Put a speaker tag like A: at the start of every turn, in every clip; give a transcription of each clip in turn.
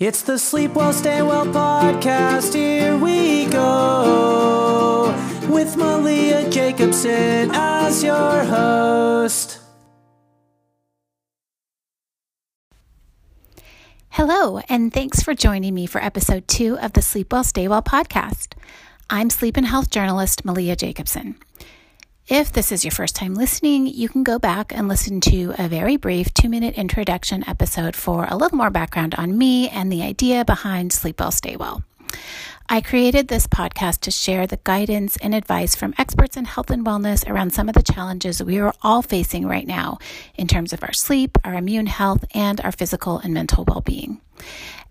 A: It's the Sleep Well, Stay Well podcast. Here we go with Malia Jacobson as your host.
B: Hello, and thanks for joining me for episode two of the Sleep Well, Stay Well podcast. I'm sleep and health journalist Malia Jacobson. If this is your first time listening, you can go back and listen to a very brief two minute introduction episode for a little more background on me and the idea behind Sleep Well, Stay Well. I created this podcast to share the guidance and advice from experts in health and wellness around some of the challenges we are all facing right now in terms of our sleep, our immune health, and our physical and mental well being.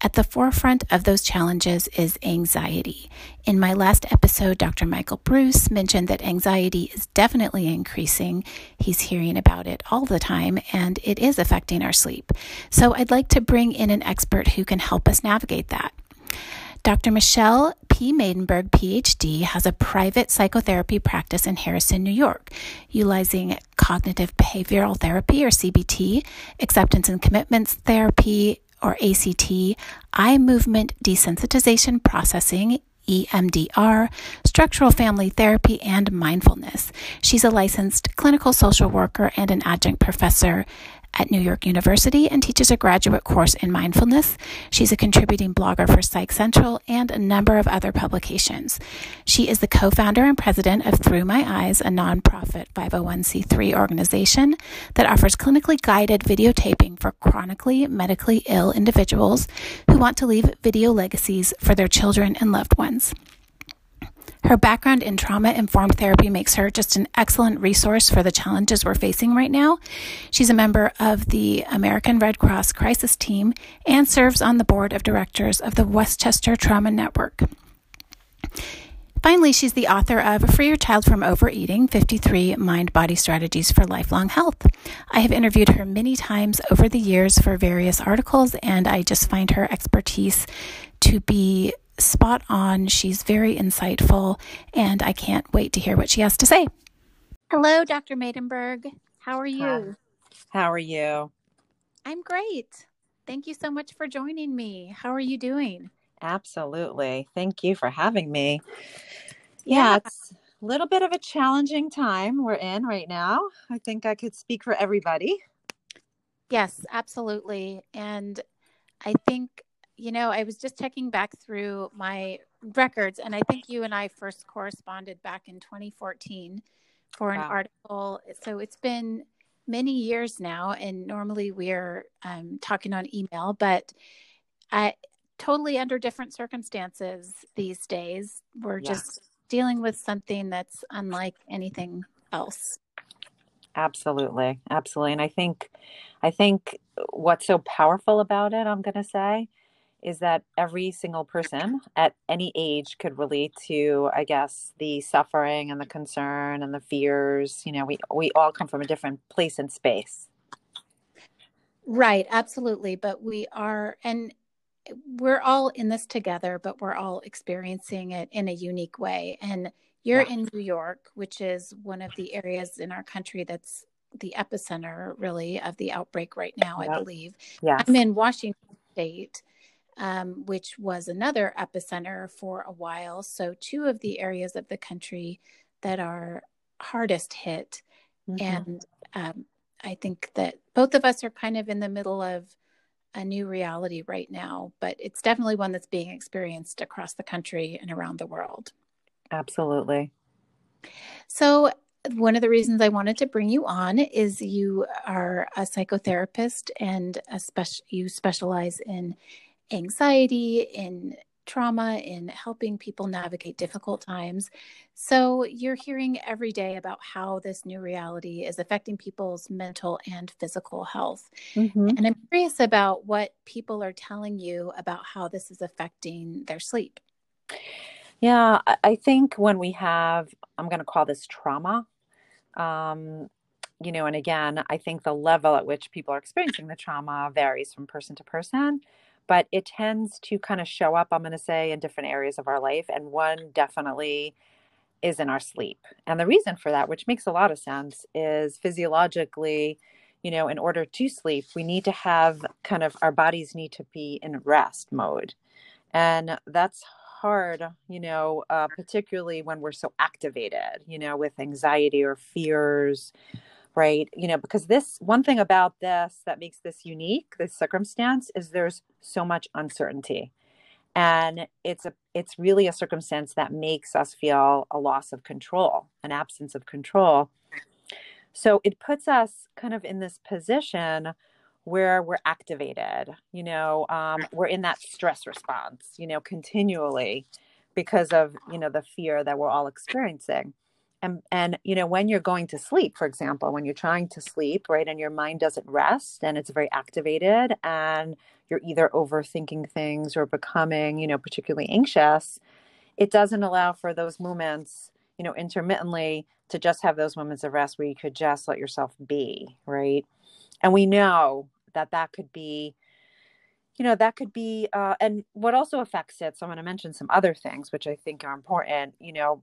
B: At the forefront of those challenges is anxiety. In my last episode, Dr. Michael Bruce mentioned that anxiety is definitely increasing. He's hearing about it all the time, and it is affecting our sleep. So I'd like to bring in an expert who can help us navigate that. Dr. Michelle P. Maidenberg, PhD, has a private psychotherapy practice in Harrison, New York, utilizing cognitive behavioral therapy or CBT, acceptance and commitments therapy, or ACT, eye movement desensitization processing, EMDR, structural family therapy, and mindfulness. She's a licensed clinical social worker and an adjunct professor at New York University and teaches a graduate course in mindfulness. She's a contributing blogger for Psych Central and a number of other publications. She is the co founder and president of Through My Eyes, a nonprofit 501c3 organization that offers clinically guided videotaping for chronically medically ill individuals who want to leave video legacies for their children and loved ones. Her background in trauma informed therapy makes her just an excellent resource for the challenges we're facing right now. She's a member of the American Red Cross Crisis Team and serves on the board of directors of the Westchester Trauma Network. Finally, she's the author of Free Your Child from Overeating 53 Mind Body Strategies for Lifelong Health. I have interviewed her many times over the years for various articles, and I just find her expertise to be spot on. She's very insightful, and I can't wait to hear what she has to say. Hello, Dr. Maidenberg. How are you?
C: How are you?
B: I'm great. Thank you so much for joining me. How are you doing?
C: Absolutely. Thank you for having me. Yeah, yeah, it's a little bit of a challenging time we're in right now. I think I could speak for everybody.
B: Yes, absolutely. And I think you know, I was just checking back through my records, and I think you and I first corresponded back in 2014 for an wow. article. So it's been many years now, and normally we're um, talking on email, but I totally under different circumstances these days. We're just dealing with something that's unlike anything else.
C: Absolutely, absolutely, and I think, I think what's so powerful about it, I'm going to say, is that every single person at any age could relate to i guess the suffering and the concern and the fears. You know we we all come from a different place and space.
B: Right absolutely. But we are and we're all in this together but we're all experiencing it in a unique way. And you're yeah. in new york which is one of the areas in our country that's the epicenter really of the outbreak right now i believe.
C: Yeah
B: i'm in washington state um, which was another epicenter for a while. So, two of the areas of the country that are hardest hit. Mm-hmm. And um, I think that both of us are kind of in the middle of a new reality right now, but it's definitely one that's being experienced across the country and around the world.
C: Absolutely.
B: So, one of the reasons I wanted to bring you on is you are a psychotherapist and a spec- you specialize in anxiety, in trauma, in helping people navigate difficult times. So you're hearing every day about how this new reality is affecting people's mental and physical health. Mm-hmm. And I'm curious about what people are telling you about how this is affecting their sleep.
C: Yeah, I think when we have, I'm going to call this trauma, um, you know, and again, I think the level at which people are experiencing the trauma varies from person to person but it tends to kind of show up, I'm going to say, in different areas of our life. And one definitely is in our sleep. And the reason for that, which makes a lot of sense, is physiologically, you know, in order to sleep, we need to have kind of our bodies need to be in rest mode. And that's hard, you know, uh, particularly when we're so activated, you know, with anxiety or fears, right? You know, because this one thing about this that makes this unique, this circumstance, is there's so much uncertainty. And it's a it's really a circumstance that makes us feel a loss of control, an absence of control. So it puts us kind of in this position where we're activated, you know, um, we're in that stress response, you know, continually because of, you know, the fear that we're all experiencing. And, and you know when you're going to sleep for example when you're trying to sleep right and your mind doesn't rest and it's very activated and you're either overthinking things or becoming you know particularly anxious it doesn't allow for those moments you know intermittently to just have those moments of rest where you could just let yourself be right? And we know that that could be you know that could be uh, and what also affects it so i'm going to mention some other things which i think are important you know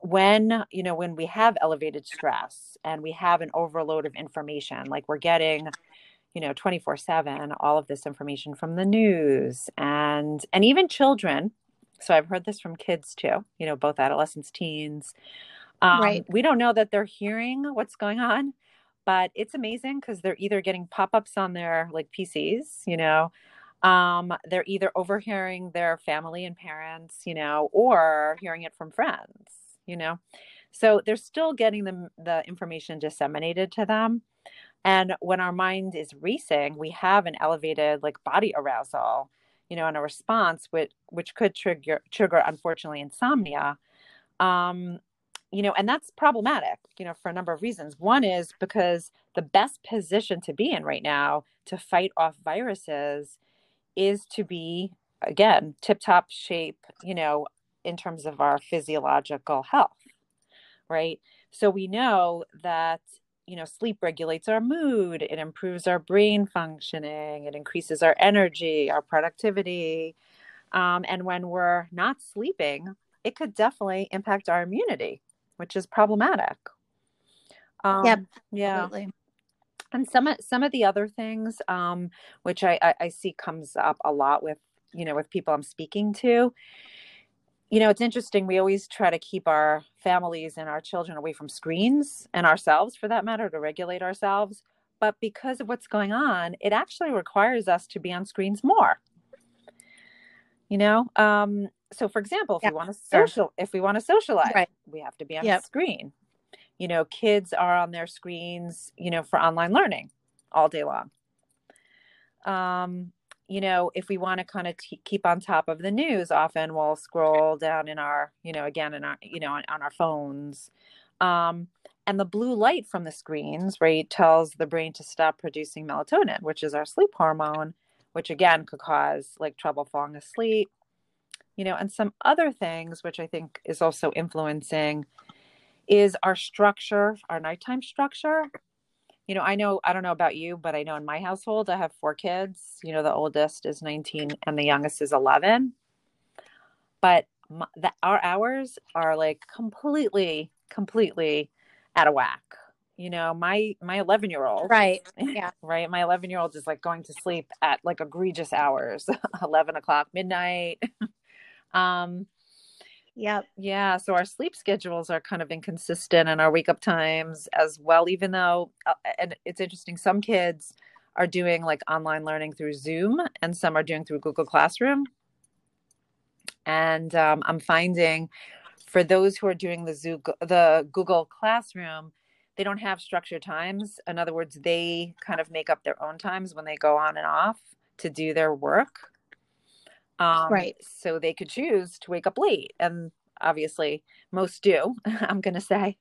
C: when you know when we have elevated stress and we have an overload of information like we're getting you know 24 7 all of this information from the news and and even children. So i've heard this from kids too you know both adolescents teens. Um, right. we don't know that they're hearing what's going on but it's amazing because they're either getting pop-ups on their like pcs you know um, they're either overhearing their family and parents you know or hearing it from friends you know? So they're still getting the, the information disseminated to them. And when our mind is racing we have an elevated like body arousal you know and a response which which could trigger trigger unfortunately insomnia. Um you know, and that's problematic, you know, for a number of reasons. One is because the best position to be in right now to fight off viruses is to be, again, tip top shape, you know, in terms of our physiological health, right? So we know that, you know, sleep regulates our mood, it improves our brain functioning, it increases our energy, our productivity. Um, and when we're not sleeping, it could definitely impact our immunity which is problematic.
B: Um, yep. Yeah.
C: And some some of the other things, um, which I, I, I see comes up a lot with you know with people I'm speaking to. You know, it's interesting. We always try to keep our families and our children away from screens and ourselves, for that matter, to regulate ourselves. But because of what's going on, it actually requires us to be on screens more you know um so for example if yeah. we want to social if we want to socialize right. we have to be on yep. the screen you know kids are on their screens you know for online learning all day long um you know if we want to kind of t- keep on top of the news often we'll scroll down in our you know again in our you know on, on our phones um and the blue light from the screens right tells the brain to stop producing melatonin which is our sleep hormone which again could cause like trouble falling asleep, you know, and some other things, which I think is also influencing, is our structure, our nighttime structure. You know, I know, I don't know about you, but I know in my household, I have four kids. You know, the oldest is 19 and the youngest is 11. But my, the, our hours are like completely, completely out of whack. You know my my 11 year old
B: right. Yeah.
C: right? My 11 year old is like going to sleep at like egregious hours 11 o'clock midnight. Um
B: Yep.
C: Yeah. So our sleep schedules are kind of inconsistent and our wake up times as well, even though, uh, and it's interesting, some kids are doing like online learning through Zoom and some are doing through Google Classroom. And um, I'm finding for those who are doing the, Zoom, the Google Classroom, they don't have structured times. In other words, they kind of make up their own times when they go on and off to do their work.
B: Um, right.
C: So they could choose to wake up late, and obviously most do. I'm going to say.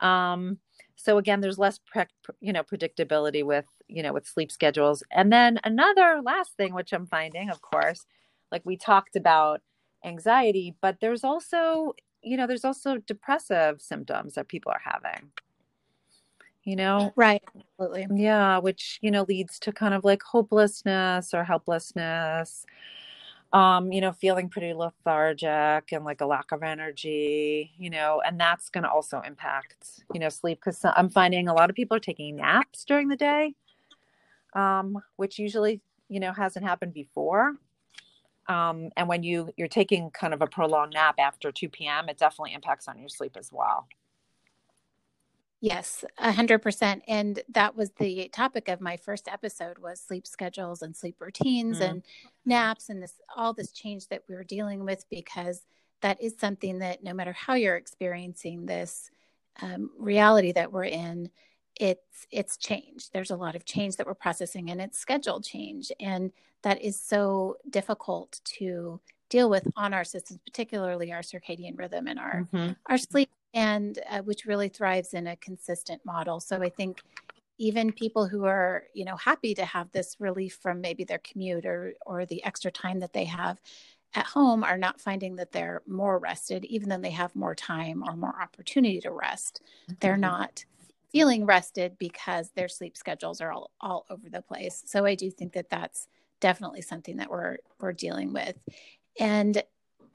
C: Um, so again, there's less, pre- you know, predictability with you know with sleep schedules. And then another last thing, which I'm finding, of course, like we talked about anxiety, but there's also you know there's also depressive symptoms that people are having you know
B: right absolutely
C: yeah which you know leads to kind of like hopelessness or helplessness um, you know, feeling pretty lethargic and like a lack of energy, you know, and that's going to also impact, you know, sleep because I'm finding a lot of people are taking naps during the day, um, which usually, you know, hasn't happened before. Um, and when you you're taking kind of a prolonged nap after 2 p.m., it definitely impacts on your sleep as well.
B: Yes, a hundred percent. And that was the topic of my first episode was sleep schedules and sleep routines mm. and naps and this all this change that we were dealing with because that is something that no matter how you're experiencing this um, reality that we're in, it's it's changed. There's a lot of change that we're processing and it's scheduled change. And that is so difficult to deal with on our systems, particularly our circadian rhythm and our mm-hmm. our sleep and uh, which really thrives in a consistent model. So I think even people who are you know happy to have this relief from maybe their commute or or the extra time that they have at home are not finding that they're more rested even though they have more time or more opportunity to rest mm-hmm. they're not feeling rested because their sleep schedules are all, all over the place so i do think that that's definitely something that we're we're dealing with and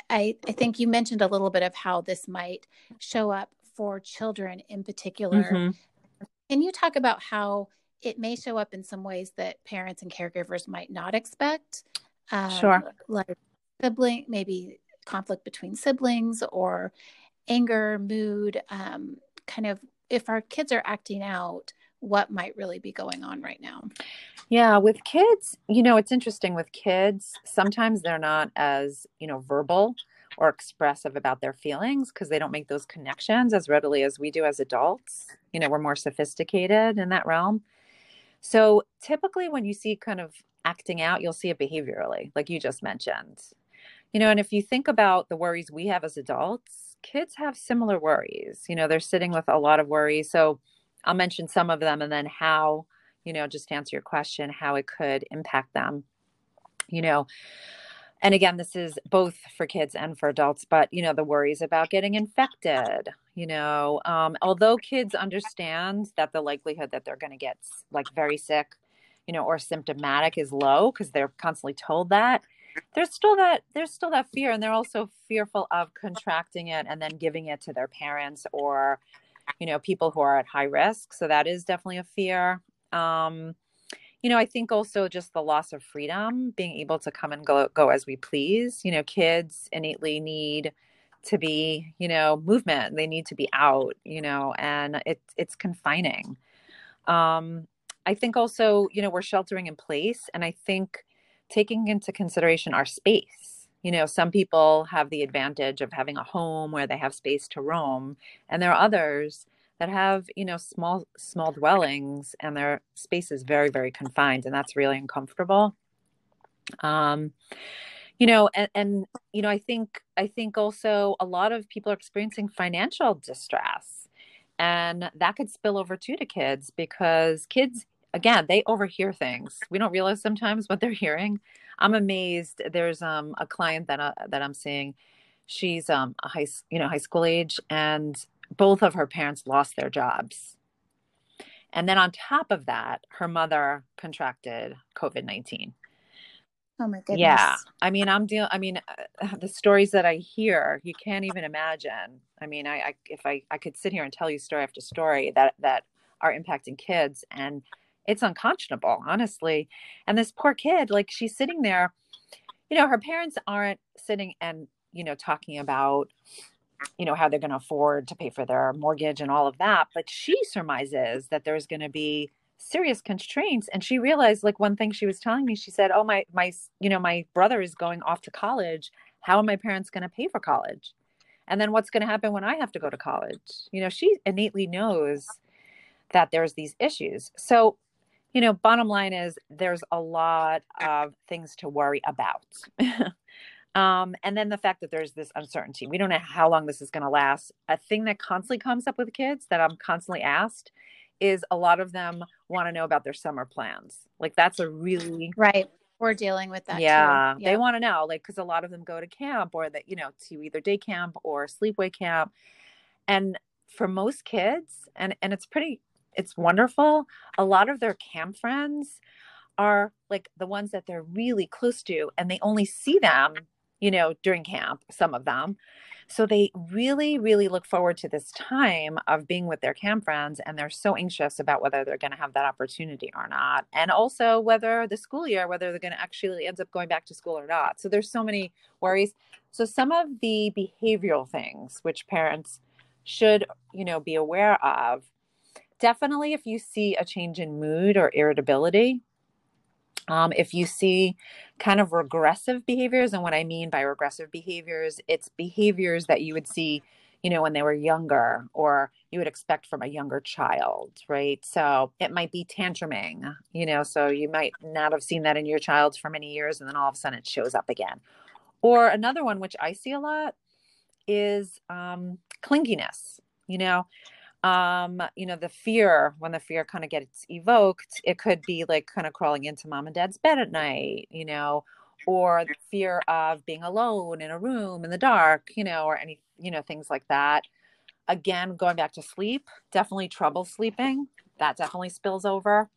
B: I, I think you mentioned a little bit of how this might show up for children in particular. Mm-hmm. Can you talk about how it may show up in some ways that parents and caregivers might not expect?
C: Um, sure.
B: Like sibling, maybe conflict between siblings or anger, mood, um, kind of if our kids are acting out, what might really be going on right now.
C: Yeah, with kids, you know, it's interesting with kids, sometimes they're not as, you know, verbal or expressive about their feelings because they don't make those connections as readily as we do as adults. You know, we're more sophisticated in that realm. So typically when you see kind of acting out, you'll see it behaviorally, like you just mentioned. You know, and if you think about the worries we have as adults, kids have similar worries. You know, they're sitting with a lot of worries. So I'll mention some of them and then how, you know, just to answer your question, how it could impact them. You know, and again, this is both for kids and for adults, but you know, the worries about getting infected, you know, um, although kids understand that the likelihood that they're going to get like very sick, you know, or symptomatic is low because they're constantly told that there's still that there's still that fear and they're also fearful of contracting it and then giving it to their parents or you know, people who are at high risk. So that is definitely a fear. Um, you know, I think also just the loss of freedom, being able to come and go go as we please. You know, kids innately need to be, you know, movement. They need to be out, you know, and it it's confining. Um, I think also, you know, we're sheltering in place, and I think taking into consideration our space you know some people have the advantage of having a home where they have space to roam and there are others that have you know small small dwellings and their space is very very confined and that's really uncomfortable. Um you know and, and you know i think i think also a lot of people are experiencing financial distress and that could spill over too to kids because kids again they overhear things. We don't realize sometimes what they're hearing I'm amazed. There's um, a client that uh, that I'm seeing. She's um, a high you know high school age, and both of her parents lost their jobs. And then on top of that, her mother contracted COVID nineteen.
B: Oh my goodness.
C: Yeah. I mean, I'm dealing, I mean, uh, the stories that I hear, you can't even imagine. I mean, I, I, if I, I could sit here and tell you story after story that, that are impacting kids and it's unconscionable, honestly. And this poor kid, like she's sitting there, you know, her parents aren't sitting and, you know, talking about, you know, how they're going to afford to pay for their mortgage and all of that. But she surmises that there's going to be serious constraints. And she realized, like, one thing she was telling me, she said, Oh, my, my, you know, my brother is going off to college. How are my parents going to pay for college? And then what's going to happen when I have to go to college? You know, she innately knows that there's these issues. So you know, bottom line is there's a lot of things to worry about. um, and then the fact that there's this uncertainty. We don't know how long this is going to last. A thing that constantly comes up with kids that I'm constantly asked is a lot of them want to know about their summer plans. Like that's a really
B: right. We're dealing with that.
C: Yeah, they want to know, like, because a lot of them go to camp or that you know to either day camp or sleepaway camp, and for most kids, and and it's pretty it's wonderful. A lot of their camp friends are like the ones that they're really close to and they only see them, you know, during camp, some of them. So they really, really look forward to this time of being with their camp friends, and they're so anxious about whether they're going to have that opportunity or not, and also whether the school year, whether they're going to actually end up going back to school or not. So there's so many worries. So some of the behavioral things which parents should, you know, be aware of. Definitely, if you see a change in mood or irritability, um, if you see kind of regressive behaviors, and what I mean by regressive behaviors, it's behaviors that you would see, you know, when they were younger or you would expect from a younger child, right? So it might be tantruming, you know, so you might not have seen that in your child for many years and then all of a sudden it shows up again. Or another one, which I see a lot, is um, clinginess, you know um you know the fear when the fear kind of gets evoked it could be like kind of crawling into mom and dad's bed at night you know or the fear of being alone in a room in the dark you know or any you know things like that. Again going back to sleep definitely trouble sleeping. That definitely spills over.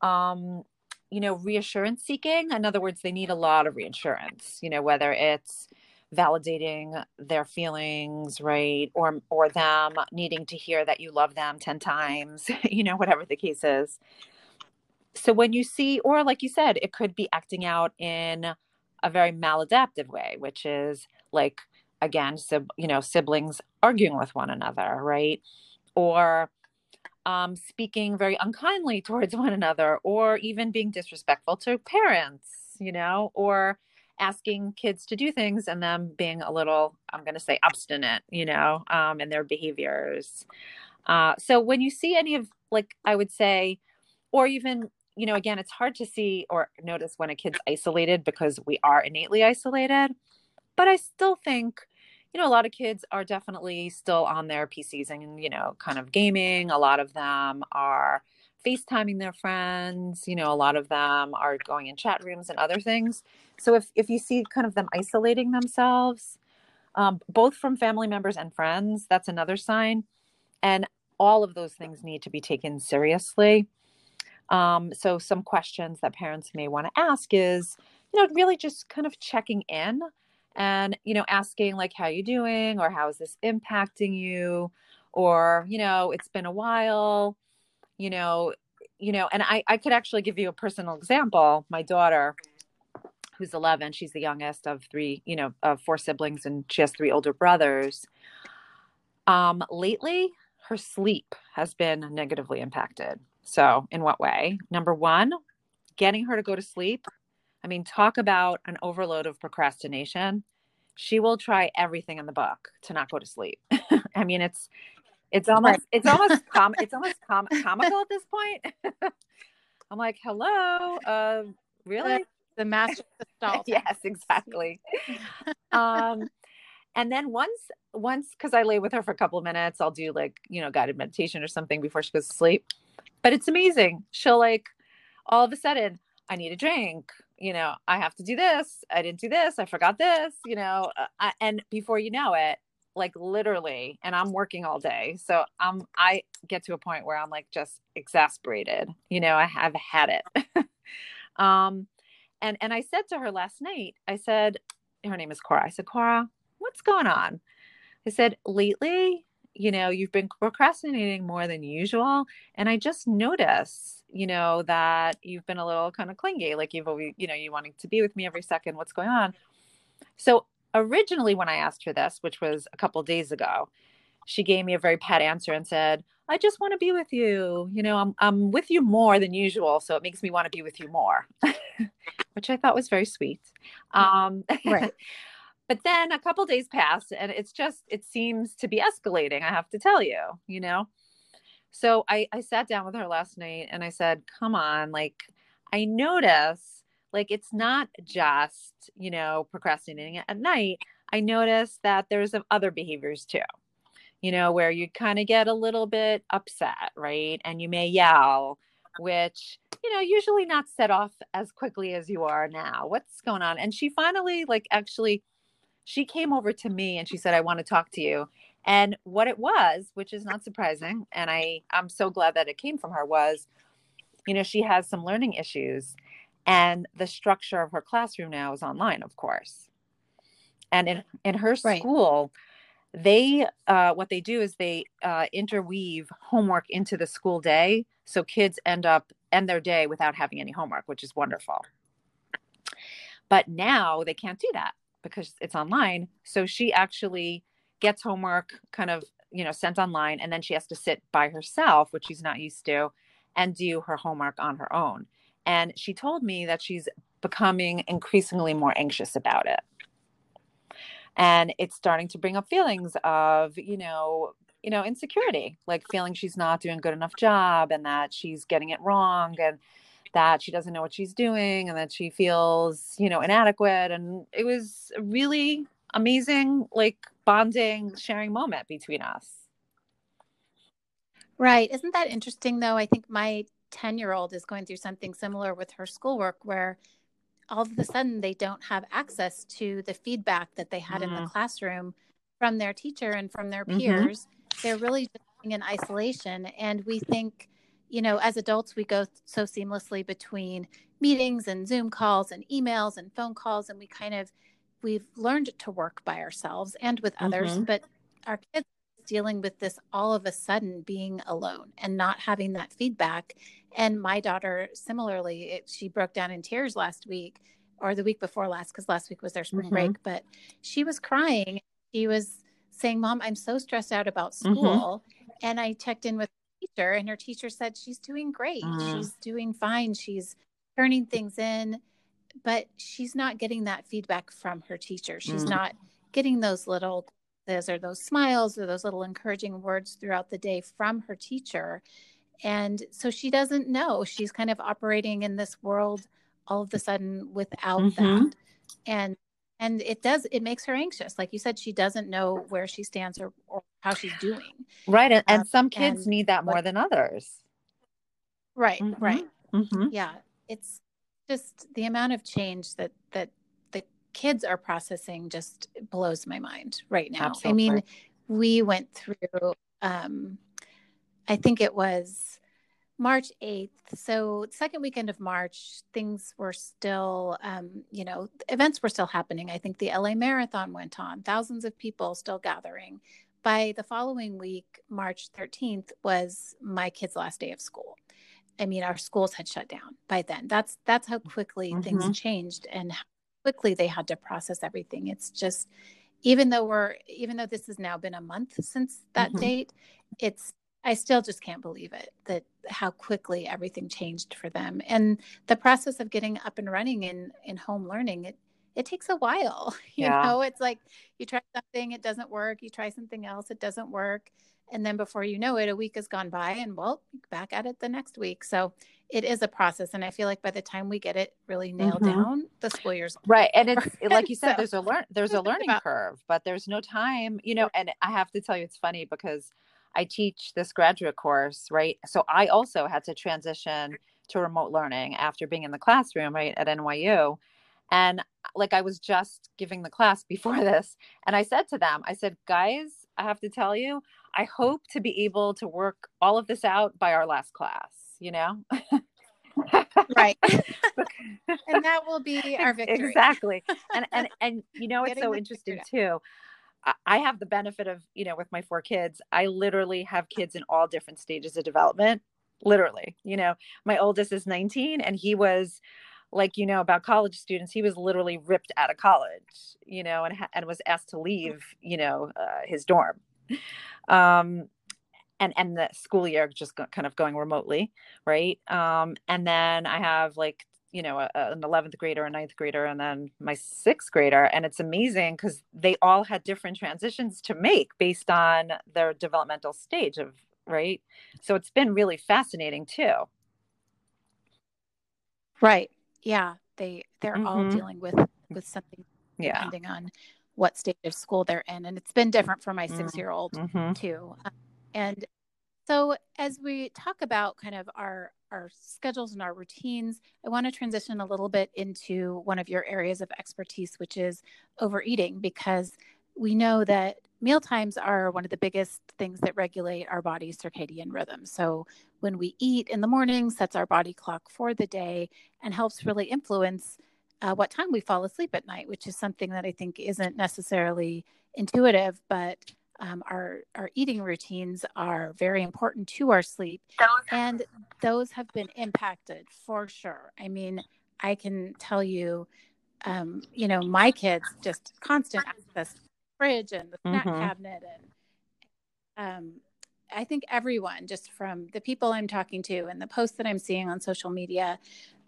C: Um you know reassurance seeking in other words they need a lot of reassurance you know whether it's validating their feelings right or or them needing to hear that you love them 10 times you know whatever the case is. So when you see or like you said it could be acting out in a very maladaptive way which is like again sib- you know siblings arguing with one another right? Or um, speaking very unkindly towards one another or even being disrespectful to parents you know? Or asking kids to do things and them being a little i'm going to say obstinate you know um, in their behaviors. Uh, so when you see any of like i would say or even you know again it's hard to see or notice when a kid's isolated because we are innately isolated but i still think you know a lot of kids are definitely still on their pcs and you know kind of gaming. A lot of them are FaceTiming their friends. You know, a lot of them are going in chat rooms and other things. So if if you see kind of them isolating themselves, um, both from family members and friends, that's another sign. And all of those things need to be taken seriously. Um, so some questions that parents may want to ask is, you know, really just kind of checking in and you know asking like how are you doing or how is this impacting you or you know it's been a while you know you know and i i could actually give you a personal example. My daughter who's 11 she's the youngest of three you know of four siblings and she has three older brothers. Um lately her sleep has been negatively impacted. So in what way? Number one getting her to go to sleep. I mean talk about an overload of procrastination. She will try everything in the book to not go to sleep. I mean it's it's almost it's almost com- it's almost com- comical at this point. I'm like, hello, uh, really?
B: The master
C: yes, exactly. um, and then once once because I lay with her for a couple of minutes, I'll do like you know guided meditation or something before she goes to sleep. But it's amazing. She'll like all of a sudden, I need a drink. You know, I have to do this. I didn't do this. I forgot this. You know, uh, and before you know it, like literally and i'm working all day so i'm i get to a point where i'm like just exasperated you know i have had it. Um and and i said to her last night i said her name is cora. I said cora what's going on? I said lately you know you've been procrastinating more than usual and i just notice you know that you've been a little kind of clingy like you've always you know you wanting to be with me every second what's going on? So originally when I asked her this, which was a couple days ago, she gave me a very pat answer and said, I just want to be with you. You know, I'm I'm with you more than usual, so it makes me want to be with you more. which I thought was very sweet. Um, right. but then a couple days pass and it's just it seems to be escalating, I have to tell you, you know. So I I sat down with her last night and I said, "Come on, like I notice like it's not just you know procrastinating at night. I noticed that there's other behaviors too you know where you kind of get a little bit upset right? And you may yell which you know usually not set off as quickly as you are now. What's going on? And she finally like actually she came over to me and she said i want to talk to you. And what it was which is not surprising and i i'm so glad that it came from her was you know she has some learning issues And the structure of her classroom now is online, of course. And in, in her
B: Right.
C: school, they uh, what they do is they uh, interweave homework into the school day so kids end up end their day without having any homework which is wonderful but now they can't do that because it's online so she actually gets homework kind of you know sent online and then she has to sit by herself which she's not used to and do her homework on her own and she told me that she's becoming increasingly more anxious about it and it's starting to bring up feelings of you know you know insecurity like feeling she's not doing a good enough job and that she's getting it wrong and that she doesn't know what she's doing and that she feels you know inadequate and it was a really amazing like bonding sharing moment between us
B: Right. Isn't that interesting, though? I think my 10 year old is going through something similar with her schoolwork where all of a sudden they don't have access to the feedback that they had in the
C: Mm.
B: classroom from their teacher and from their
C: Mhm.
B: peers. They're really just in isolation. And we think, you know, as adults, we go so seamlessly between meetings and Zoom calls and emails and phone calls. And we kind of, we've learned to work by ourselves and with others.
C: Mhm.
B: But our kids dealing with this all of a sudden being alone and not having that feedback. And my daughter, similarly, it, she broke down in tears last week or the week before last, because last week was their spring
C: Mhm.
B: break. But she was crying. She was saying, Mom, I'm so stressed out about
C: Mhm.
B: school. And I checked in with her teacher, and her teacher said she's doing great.
C: Mm.
B: She's doing fine. She's turning things in, but she's not getting that feedback from her teacher. She's
C: Mm.
B: not getting those little those or those smiles or those little encouraging words throughout the day from her teacher. And so she doesn't know. She's kind of operating in this world all of a sudden without
C: Mhm.
B: that. And and it does it makes her anxious. Like you said, she doesn't know where she stands or, or how she's doing.
C: right and, and
B: Um,
C: some kids
B: and
C: need that more than others
B: Right,
C: Mhm.
B: right.
C: mm-hmm.
B: Yeah. It's just the amount of change that that kids are processing just blows my mind right now. I mean, we went through um I think it was March 8th. So, second weekend of March, things were still, um, you know, events were still happening. I think the LA Marathon went on, thousands of people still gathering. By the following week, March 13th, was my kid's last day of school. I mean, our schools had shut down by then. That's that's how quickly things
C: Mhm.
B: changed and how quickly they had to process everything. It's just even though we're even though this has now been a month since that
C: Mhm.
B: date, it's I still just can't believe it that how quickly everything changed for them. And the process of getting up and running in in home learning, it it takes a while. You
C: Yeah.
B: know, it's like you try something, it doesn't work, you try something else, it doesn't work. And then before you know it, a week has gone by and well, back at it the next week. So it is a process. And I feel like by the time we get it really nailed
C: Mhm.
B: down, the school year's
C: right and it's like you said
B: So-
C: there's a learn there's a learning
B: about-
C: curve but there's no time you know and i have to tell you it's funny because i teach this graduate course right so i also had to transition to remote learning after being in the classroom right at nyu and like i was just giving the class before this and i said to them i said guys i have to tell you i mm. hope to be able to work all of this out by our last class you know?
B: Right. and that will be our victory.
C: exactly. And and and you know it's so interesting too I- i have the benefit of you know with my four kids i literally have kids in all different stages of development literally you know? My oldest is 19 and he was like you know about college students he was literally ripped out of college you know and, and was asked to leave you know uh, his dorm. Um and and the school year just go, kind of going remotely right? Um and then i have like you know a, an 11th grader a ninth grader and then my sixth grader and it's amazing because they all had different transitions to make based on their developmental stage of right? So it's been really fascinating too.
B: Right. Yeah. They they're all
C: Mhm.
B: dealing with with something
C: yeah
B: depending on what stage of school they're in. And it's been different for my
C: Mm.
B: six year old
C: hmm
B: too. Um, And so as we talk about kind of our our schedules and our routines, I want to transition a little bit into one of your areas of expertise, which is overeating, because we know that meal times are one of the biggest things that regulate our body's circadian rhythm. So when we eat in the morning sets our body clock for the day and helps really influence uh, what time we fall asleep at night, which is something that I think isn't necessarily intuitive, but um, our our eating routines are very important to our sleep, and those have been impacted for sure. I mean, I can tell you, um, you know, my kids just constant access to the fridge and the snack
C: Mhm.
B: cabinet, and um, I think everyone, just from the people I'm talking to and the posts that I'm seeing on social media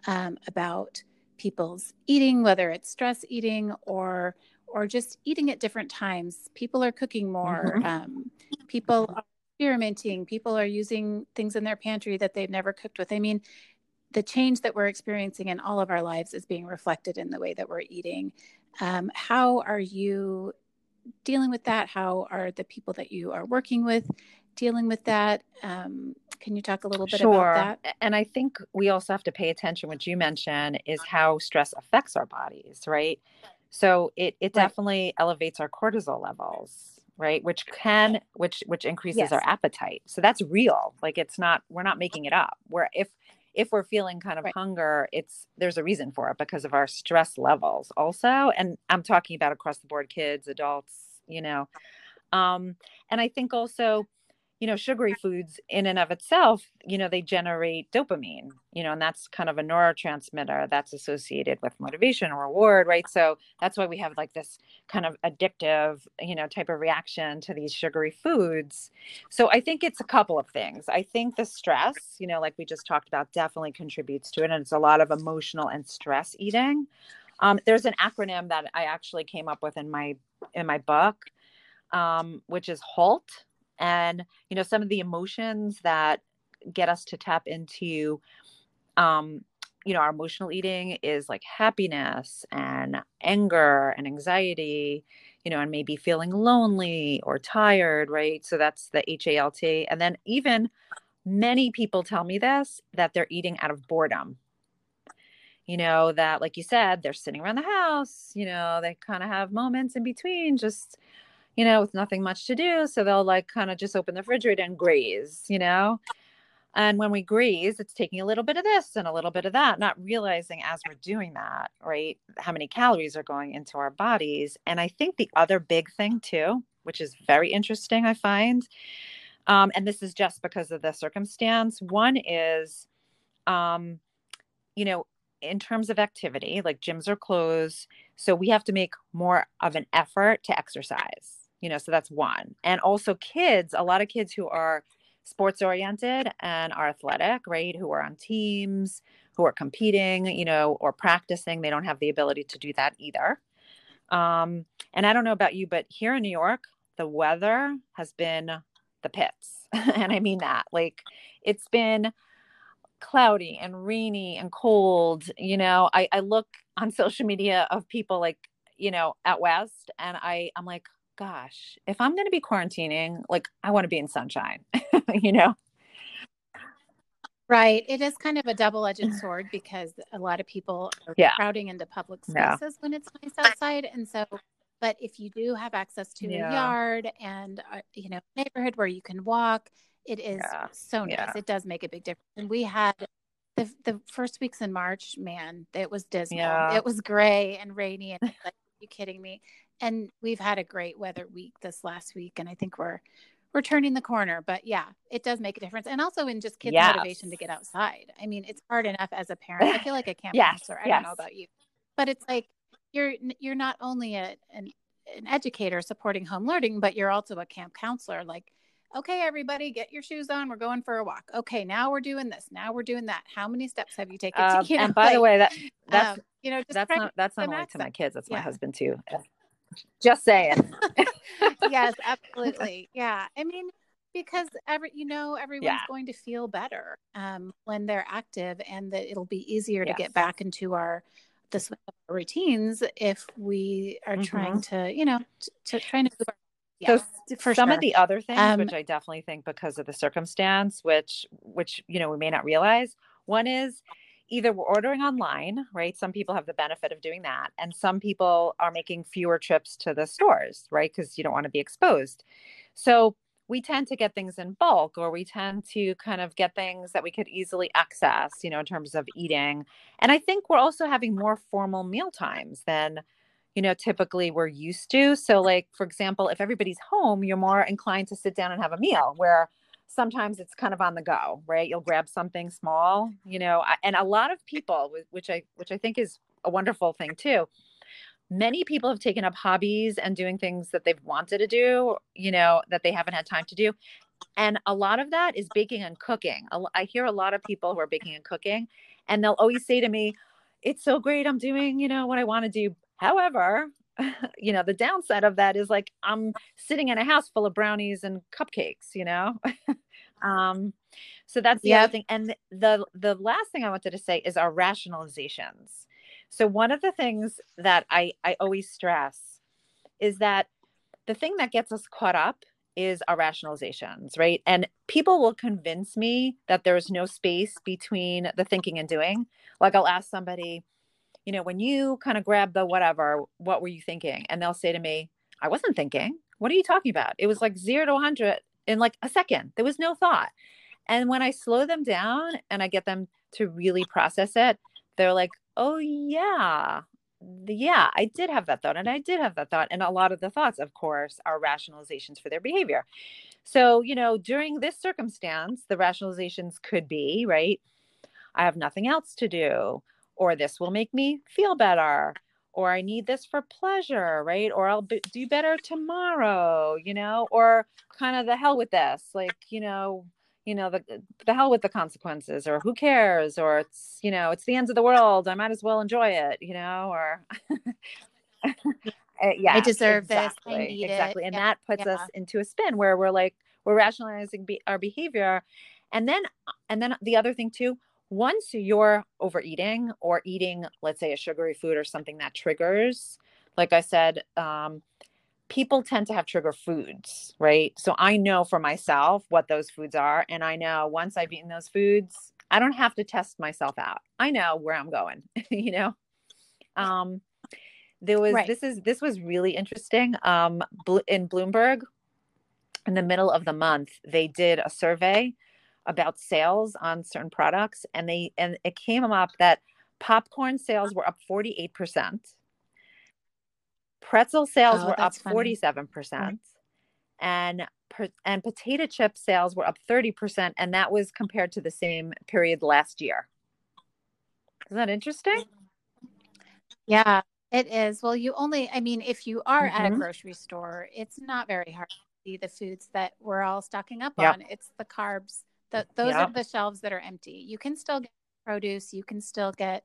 B: um, about people's eating, whether it's stress eating or or just eating at different times. People are cooking more.
C: Mhm.
B: Um, people are experimenting. People are using things in their pantry that they've never cooked with. I mean, the change that we're experiencing in all of our lives is being reflected in the way that we're eating. Um, how are you dealing with that? How are the people that you are working with dealing with that? Um, can you talk a little bit
C: sure.
B: about that?
C: And I think we also have to pay attention, what you mentioned is how stress affects our bodies, right? So it, it
B: Right.
C: definitely elevates our cortisol levels, right? Which can, which, which increases our appetite. So that's real. Like it's not, we're not making it up. Where if, if we're feeling kind of
B: Right.
C: hunger, it's, there's a reason for it because of our stress levels also. And I'm talking about across the board, kids, adults, you know. Um, and I think also, you know, sugary foods in and of itself, you know, they generate dopamine, you know, and that's kind of a neurotransmitter that's associated with motivation or reward, right? So that's why we have like this kind of addictive, you know, type of reaction to these sugary foods. So I think it's a couple of things. I think the stress, you know, like we just talked about, definitely contributes to it. And it's a lot of emotional and stress eating. Um, there's an acronym that I actually came up with in my in my book, um, which is HALT and you know some of the emotions that get us to tap into um you know our emotional eating is like happiness and anger and anxiety you know and maybe feeling lonely or tired right? So that's the halt and then even many people tell me this that they're eating out of boredom. You know that like you said they're sitting around the house you know they kind of have moments in between just you know, with nothing much to do. So they'll like kind of just open the refrigerator and graze, you know? And when we graze, it's taking a little bit of this and a little bit of that, not realizing as we're doing that, right, how many calories are going into our bodies. And I think the other big thing, too, which is very interesting, I find, um, and this is just because of the circumstance, one is, um, you know, in terms of activity, like gyms are closed. So we have to make more of an effort to exercise you know so that's one. And also kids a lot of kids who are sports oriented and are athletic right who are on teams who are competing you know or practicing they don't have the ability to do that either. Um, and i don't know about you but here in new york the weather has been the pits and i mean that. Like it's been cloudy and rainy and cold you know? I, I look on social media of people like you know out west and i i'm like gosh, if I'm going to be quarantining, like I want to be in sunshine, you know?
B: Right. It is kind of a double edged sword because a lot of people are
C: Yeah.
B: crowding into public
C: Yeah.
B: spaces when it's nice outside. And so, but if you do have access to
C: Yeah.
B: a yard and, uh, you know, neighborhood where you can walk, it is
C: Yeah.
B: so nice.
C: Yeah.
B: It does make a big difference. And we had the, the first weeks in March, man, it was dismal.
C: Yeah.
B: It was gray and rainy. And like, are you kidding me? And we've had a great weather week this last week. And I think we're, we're turning the corner, but yeah, it does make a difference. And also in just kids'
C: Yes.
B: motivation to get outside. I mean, it's hard enough as a parent. I feel like a camp
C: Yes,
B: counselor. I don't know about you, but it's like you're you're not only a, an an educator supporting home learning, but you're also a camp counselor. Like, okay, everybody, get your shoes on. We're going for a walk. Okay, now we're doing this. Now we're doing that. How many steps have you taken? to-
C: Um,
B: you know,
C: and by the way, that that's
B: um, you know, just
C: that's not that's not only to my kids, that's my husband too. Just saying.
B: yes, absolutely. Yeah. I mean, because every you know everyone's
C: Yeah.
B: going to feel better um, when they're active, and that it'll be easier to get back into our the swing routines if we are trying to you know to, to trying to move our, yeah,
C: so
B: for
C: some
B: sure.
C: of the other things
B: Um,
C: which i definitely think because of the circumstance which which you know we may not realize one is either we're ordering online right some people have the benefit of doing that and some people are making fewer trips to the stores right because you don't want to be exposed so we tend to get things in bulk or we tend to kind of get things that we could easily access, you know, in terms of eating. And I think we're also having more formal meal times than, you know, typically we're used to. So, like, for example, if everybody's home, you're more inclined to sit down and have a meal where sometimes it's kind of on the go, right? You'll grab something small, you know, and a lot of people, which I, which I think is a wonderful thing too, many people have taken up hobbies and doing things that they've wanted to do, you know, that they haven't had time to do. And a lot of that is baking and cooking. I hear a lot of people who are baking and cooking, and they'll always say to me, It's so great. I'm doing, you know, what I want to do. However, you know, the downside of that is like I'm sitting in a house full of brownies and cupcakes, you know? um, so that's the yep. other thing. And the the last thing I wanted to say is our rationalizations. So one of the things that I, I always stress is that the thing that gets us caught up is our rationalizations, right? And people will convince me that there's no space between the thinking and doing. Like I'll ask somebody, you know, when you kind of grab the whatever, what were you thinking? And they'll say to me, I wasn't thinking. What are you talking about? It was like zero to 100 in like a second. There was no thought. And when I slow them down and I get them to really process it, they're like, oh yeah yeah i did have that thought and i did have that thought and a lot of the thoughts of course are rationalizations for their behavior so you know during this circumstance the rationalizations could be right i have nothing else to do or this will make me feel better or i need this for pleasure right or i'll be- do better tomorrow you know or kind of the hell with this like you know you know the the hell with the consequences or who cares or it's you know it's the ends of the world i might as well enjoy it you know or
B: eh, yeah i deserve exactly, this
C: exactly
B: it.
C: and yeah. that puts yeah. us into a spin where we're like we're rationalizing be- our behavior and then and then the other thing too once you're overeating or eating let's say a sugary food or something that triggers like i said um, people tend to have trigger foods, right? So I know for myself what those foods are. And I know once I've eaten those foods, I don't have to test myself out. I know where I'm going, you know? Um, there was, right. this is, this was really interesting. Um, in Bloomberg, in the middle of the month, they did a survey about sales on certain products and they, and it came up that popcorn sales were up 48% Pretzel sales oh, were up funny. 47%. And and potato chip sales were up 30% and that was compared to the same period last year. Isn't that interesting?
B: Yeah, it is. Well, you only I mean if you are mm-hmm. at a mm-hmm. grocery store, it's not very hard to see the foods that we're all stocking up yep. on. It's the carbs. The, those yep. are the shelves that are empty. You can still get produce, you can still get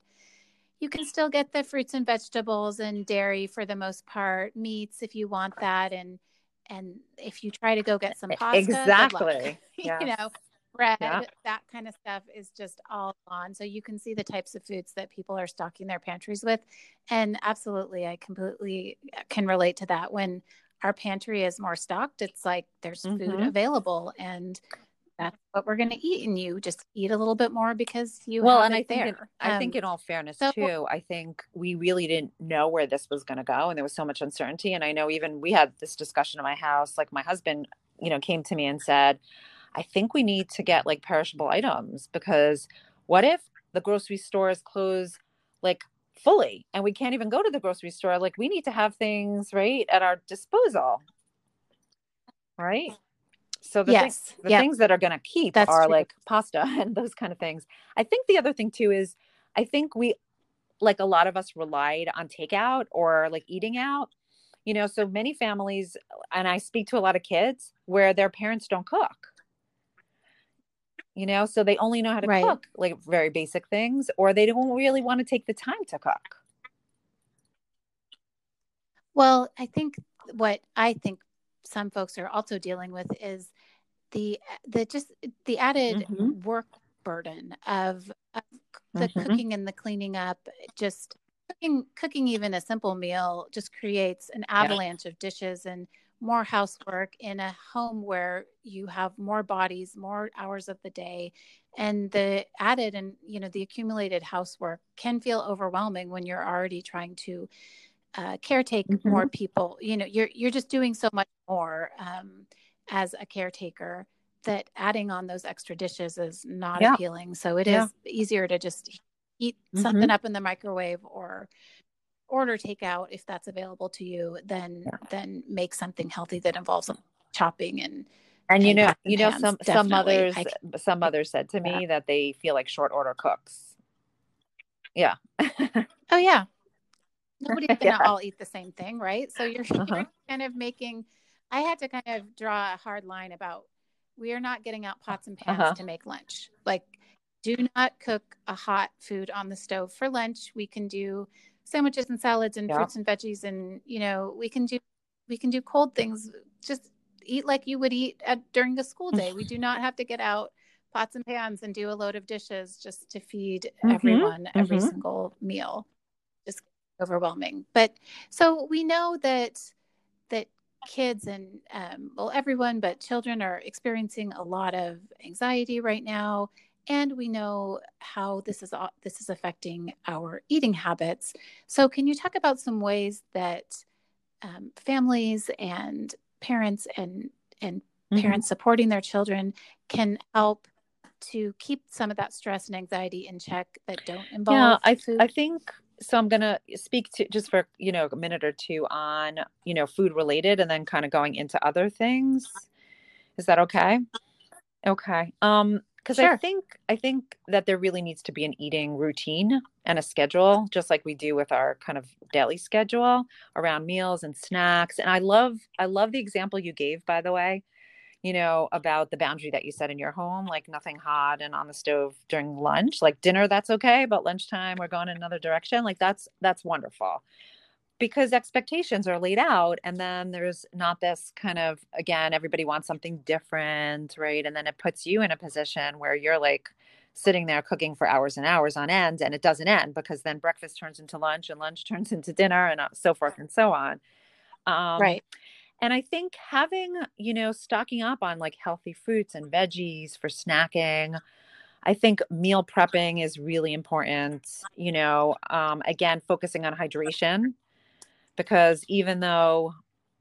B: you can still get the fruits and vegetables and dairy for the most part, meats if you want that, and and if you try to go get some pasta,
C: exactly,
B: yes. you know, bread, yeah. that kind of stuff is just all gone. So you can see the types of foods that people are stocking their pantries with, and absolutely, I completely can relate to that. When our pantry is more stocked, it's like there's mm-hmm. food available, and that's what we're going to eat and you just eat a little bit more because you
C: well and i think in, i think um, in all fairness so, too i think we really didn't know where this was going to go and there was so much uncertainty and i know even we had this discussion in my house like my husband you know came to me and said i think we need to get like perishable items because what if the grocery stores close like fully and we can't even go to the grocery store? Like we need to have things right at our disposal. Right so the, yes. things, the yep. things that are going to keep That's are true. like pasta and those kind of things. I think the other thing too is I think we like a lot of us relied on takeout or like eating out. You know, so many families and I speak to a lot of kids where their parents don't cook. You know, so they only know how to right. cook like very basic things or they don't really want to take the time to cook.
B: Well, I think what I think some folks are also dealing with is the the just the added mm-hmm. work burden of, of the mm-hmm. cooking and the cleaning up just cooking cooking even a simple meal just creates an avalanche yeah. of dishes and more housework in a home where you have more bodies more hours of the day and the added and you know the accumulated housework can feel overwhelming when you're already trying to uh, caretake mm-hmm. more people you know you're you're just doing so much more um, as a caretaker that adding on those extra dishes is not
C: Yeah.
B: appealing. So it is
C: Yeah.
B: easier to just heat
C: Mhm.
B: something up in the microwave or order takeout if that's available to you than
C: Yeah.
B: than make something healthy that involves chopping and
C: And you
B: and
C: know, you know, some some
B: definitely.
C: mothers,
B: I
C: some mothers said to me that they feel like short order cooks. Yeah.
B: Oh yeah. Nobody's gonna
C: Yeah.
B: all eat the same thing, right? So you're,
C: Uh-huh.
B: you're kind of making I had to kind of draw a hard line about we are not getting out pots and pans
C: Uh-huh.
B: to make lunch. Like do not cook a hot food on the stove for lunch. We can do sandwiches and salads and
C: Yeah.
B: fruits and veggies and you know, we can do we can do cold things. Just eat like you would eat at during a school day. We do not have to get out pots and pans and do a load of dishes just to feed
C: Mhm,
B: everyone every
C: mhm.
B: single meal overwhelming but so we know that that kids and um, well everyone but children are experiencing a lot of anxiety right now and we know how this is au- this is affecting our eating habits so can you talk about some ways that um, families and parents and and
C: Mhm.
B: parents supporting their children can help to keep some of that stress and anxiety in check that don't involve
C: Yeah, I
B: food.
C: I think so. I'm gonna speak to just for you know a minute or two on you know food related, and then kind of going into other things. Is that okay? Okay. Um, because I think I think that there really needs to be an eating routine and a schedule, just like we do with our kind of daily schedule around meals and snacks. And I love I love the example you gave, by the way, you know, about the boundary that you set in your home, like nothing hot and on the stove during lunch. Like dinner, that's okay, but lunchtime we're going in another direction. Like that's that's wonderful because expectations are laid out and then there's not this kind of again everybody wants something different right and then it puts you in a position where you're like sitting there cooking for hours and hours on end and it doesn't end because then breakfast turns into lunch and lunch turns into dinner and uh, so forth and so on um,
B: right.
C: And i think having you know stocking up on like healthy fruits and veggies for snacking I think meal prepping is really important. You know, um, again, focusing on hydration because even though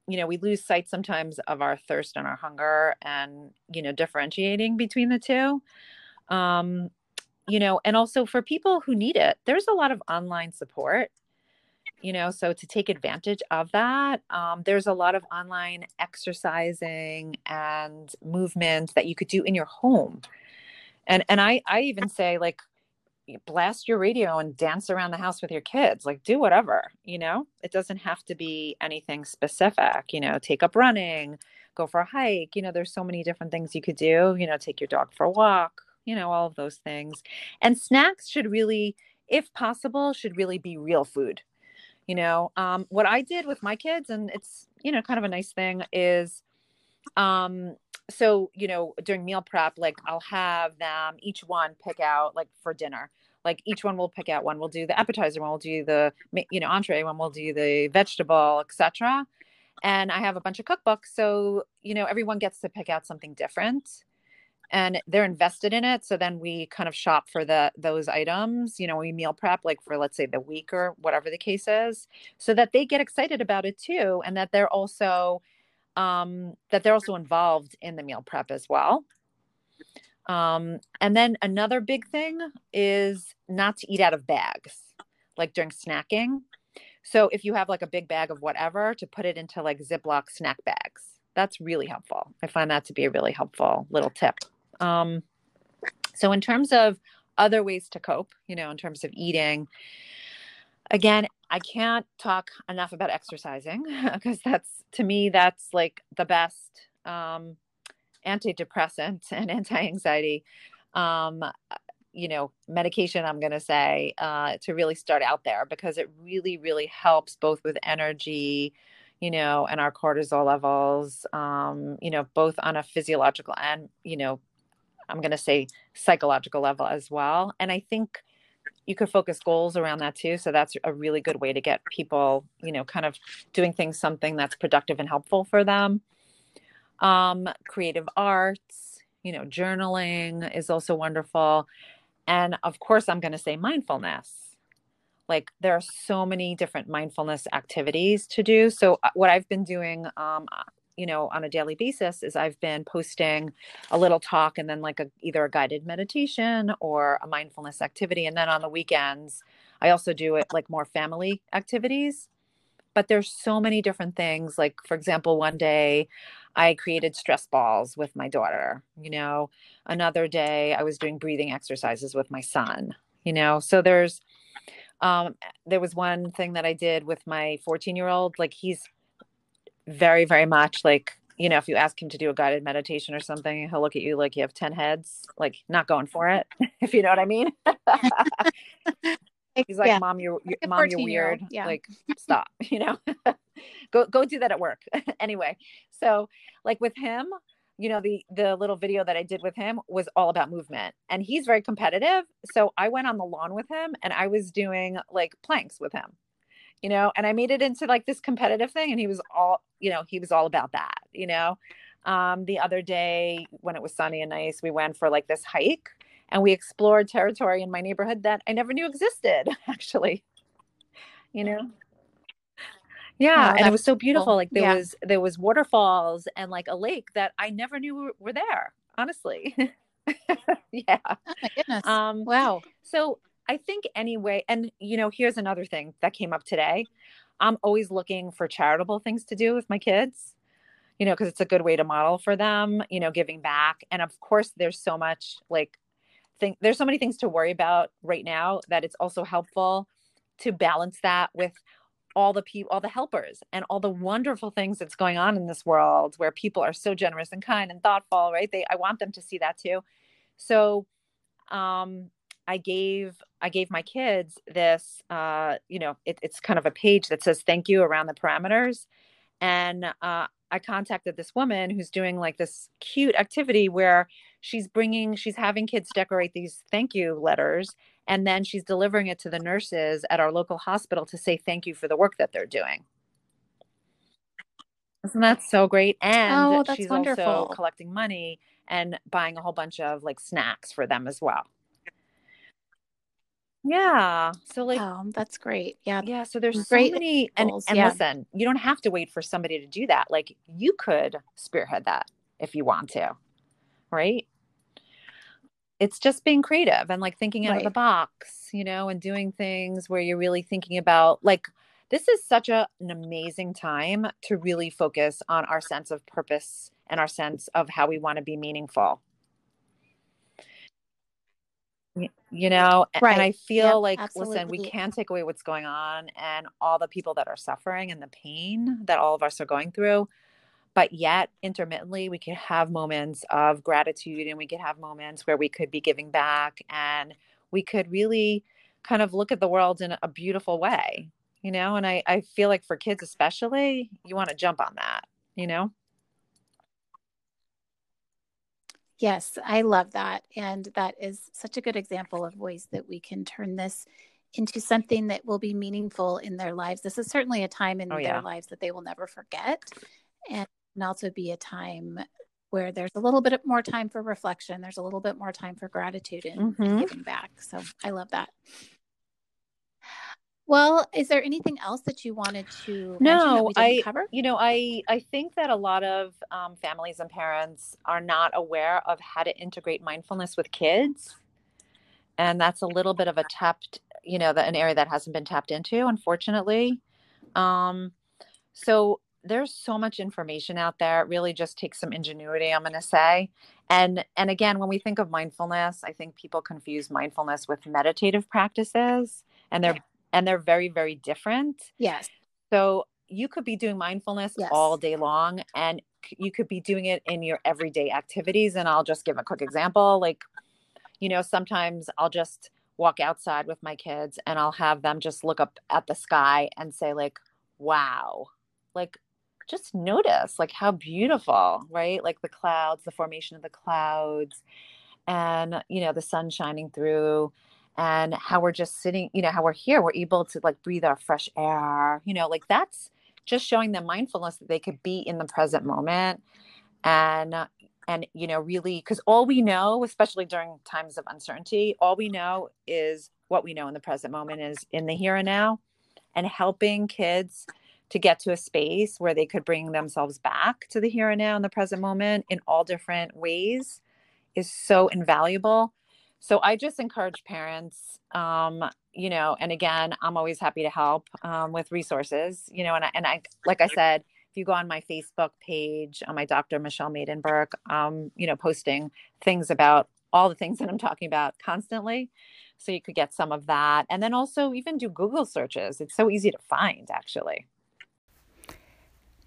C: you know we lose sight sometimes of our thirst and our hunger and you know differentiating between the two um you know and also for people who need it there's a lot of online support you know so to take advantage of that um, there's a lot of online exercising and movement that you could do in your home. And and i i even say like blast your radio and dance around the house with your kids like do whatever you know? It doesn't have to be anything specific you know take up running go for a hike you know there's so many different things you could do you know take your dog for a walk you know all of those things. And snacks should really if possible should really be real food you know um, what i did with my kids and it's you know kind of a nice thing is um so you know during meal prep like i'll have them each one pick out like for dinner. Like each one will pick out one. We'll do the appetizer one. We'll do the you know entree one. We'll do the vegetable etc and i have a bunch of cookbooks. So you know everyone gets to pick out something different and they're invested in it so then we kind of shop for the those items you know we meal prep like for let's say the week or whatever the case is so that they get excited about it too and that they're also um, that they're also involved in the meal prep as well. Um, and then another big thing is not to eat out of bags, like during snacking. So if you have like a big bag of whatever, to put it into like Ziploc snack bags. That's really helpful. I find that to be a really helpful little tip. Um, so in terms of other ways to cope, you know, in terms of eating, again, I can't talk enough about exercising because that's to me that's like the best um, antidepressant and anti-anxiety um, you know medication i'm going to say uh, to really start out there because it really really helps both with energy you know and our cortisol levels um, you know both on a physiological and you know i'm going to say psychological level as well and i think you could focus goals around that too so that's a really good way to get people you know kind of doing things something that's productive and helpful for them. Um, creative arts you know journaling is also wonderful and of course i'm going to say mindfulness. Like there are so many different mindfulness activities to do so uh, what i've been doing um, you know, on a daily basis is I've been posting a little talk and then like a either a guided meditation or a mindfulness activity. And then on the weekends, I also do it like more family activities. But there's so many different things. Like, for example, one day I created stress balls with my daughter, you know, another day I was doing breathing exercises with my son, you know. So there's um there was one thing that I did with my 14 year old, like he's very, very much like, you know, if you ask him to do a guided meditation or something, he'll look at you like you have 10 heads, like not going for it, if you know what I mean. He's like, yeah. "Mom, you're, you're mom, you're weird. Yeah. Like, stop. You know, go go do that at work." anyway, so like with him, you know, the the little video that I did with him was all about movement, and he's very competitive. So I went on the lawn with him, and I was doing like planks with him you know, and I made it into like this competitive thing. And he was all, you know, he was all about that, you know. Um, the other day when it was sunny and nice, we went for like this hike and we explored territory in my neighborhood that I never knew existed, actually. You know? Yeah, oh, and it was so beautiful. Cool. Like there yeah. was there was waterfalls and like a lake that I never knew were, were there, honestly. yeah. Oh
B: my goodness. Um wow.
C: So I think anyway, and you know, here's another thing that came up today. I'm always looking for charitable things to do with my kids, you know, because it's a good way to model for them, you know, giving back. And of course, there's so much like think there's so many things to worry about right now that it's also helpful to balance that with all the people all the helpers and all the wonderful things that's going on in this world where people are so generous and kind and thoughtful right they i want them to see that too so um I gave I gave my kids this uh, you know it, it's kind of a page that says thank you around the parameters and uh, I contacted this woman who's doing like this cute activity where she's bringing she's having kids decorate these thank you letters and then she's delivering it to the nurses at our local hospital to say thank you for the work that they're doing. Isn't that so great? And oh, she's wonderful. also collecting money and buying a whole bunch of like snacks for them as well. Yeah. So like
B: Oh, that's great. Yeah.
C: yeah, so there's so Great many and and Yeah. listen, you don't have to wait for somebody to do that. Like you could spearhead that if you want to, right? It's just being creative and like thinking out of the box, you know, and doing things where you're really thinking about like this is such a, an amazing time to really focus on our sense of purpose and our sense of how we want to be meaningful you know right. and i feel yep, like absolutely. listen we can't take away what's going on and all the people that are suffering and the pain that all of us are going through but yet intermittently we could have moments of gratitude and we could have moments where we could be giving back and we could really kind of look at the world in a beautiful way you know and i i feel like for kids especially you want to jump on that you know
B: Yes, I love that. And that is such a good example of ways that we can turn this into something that will be meaningful in their lives. This is certainly a time in oh, yeah. their lives that they will never forget. And also be a time where there's a little bit more time for reflection. There's a little bit more time for gratitude and, mm-hmm. and giving back. So I love that. Well, is there anything else that you wanted to
C: no, I cover? You know, I I think that a lot of um, families and parents are not aware of how to integrate mindfulness with kids, and that's a little bit of a tapped, you know, the, an area that hasn't been tapped into, unfortunately. Um, so there's so much information out there. It really just takes some ingenuity, I'm going to say. And and again, when we think of mindfulness, I think people confuse mindfulness with meditative practices, and they're and they're very very different.
B: Yes.
C: So you could be doing mindfulness yes. all day long and you could be doing it in your everyday activities and i'll just give a quick example like you know sometimes i'll just walk outside with my kids and i'll have them just look up at the sky and say like wow. Like just notice like how beautiful right? Like the clouds the formation of the clouds and you know the sun shining through and how we're just sitting, you know, how we're here, we're able to like breathe our fresh air, you know, like that's just showing them mindfulness that they could be in the present moment and uh, and you know really because all we know especially during times of uncertainty all we know is what we know in the present moment is in the here and now and helping kids to get to a space where they could bring themselves back to the here and now in the present moment in all different ways is so invaluable. So I just encourage parents, um, you know, and again, I'm always happy to help um, with resources, you know, and I, and I, like I said, if you go on my Facebook page, on my Dr. Michelle Maidenberg, um, you know, posting things about all the things that I'm talking about constantly. So you could get some of that. And then also even do Google searches. It's so easy to find, actually.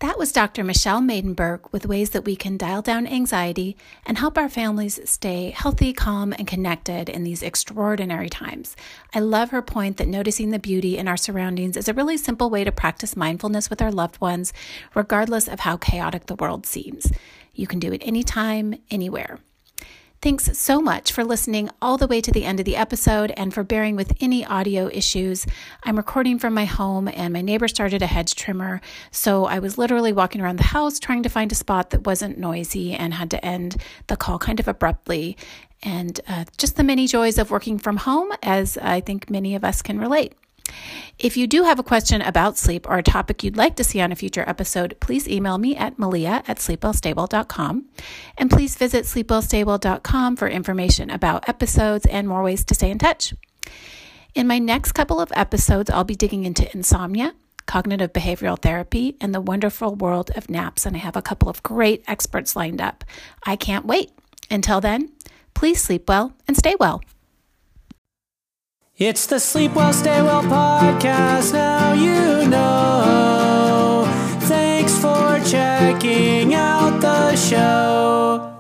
B: That was Dr. Michelle Maidenberg with ways that we can dial down anxiety and help our families stay healthy, calm, and connected in these extraordinary times. I love her point that noticing the beauty in our surroundings is a really simple way to practice mindfulness with our loved ones, regardless of how chaotic the world seems. You can do it anytime, anywhere. Thanks so much for listening all the way to the end of the episode and for bearing with any audio issues. I'm recording from my home and my neighbor started a hedge trimmer, so I was literally walking around the house trying to find a spot that wasn't noisy and had to end the call kind of abruptly. And uh, just the many joys of working from home, as I think many of us can relate. If you do have a question about sleep or a topic you'd like to see on a future episode, please email me at malia at sleepwellstaywell.com. And please visit sleepwellstaywell.com for information about episodes and more ways to stay in touch. In my next couple of episodes, I'll be digging into insomnia, cognitive behavioral therapy, and the wonderful world of naps. And I have a couple of great experts lined up. I can't wait. Until then, please sleep well and stay well.
A: It's the Sleep Well, Stay Well podcast. Now you know. Thanks for checking out the show.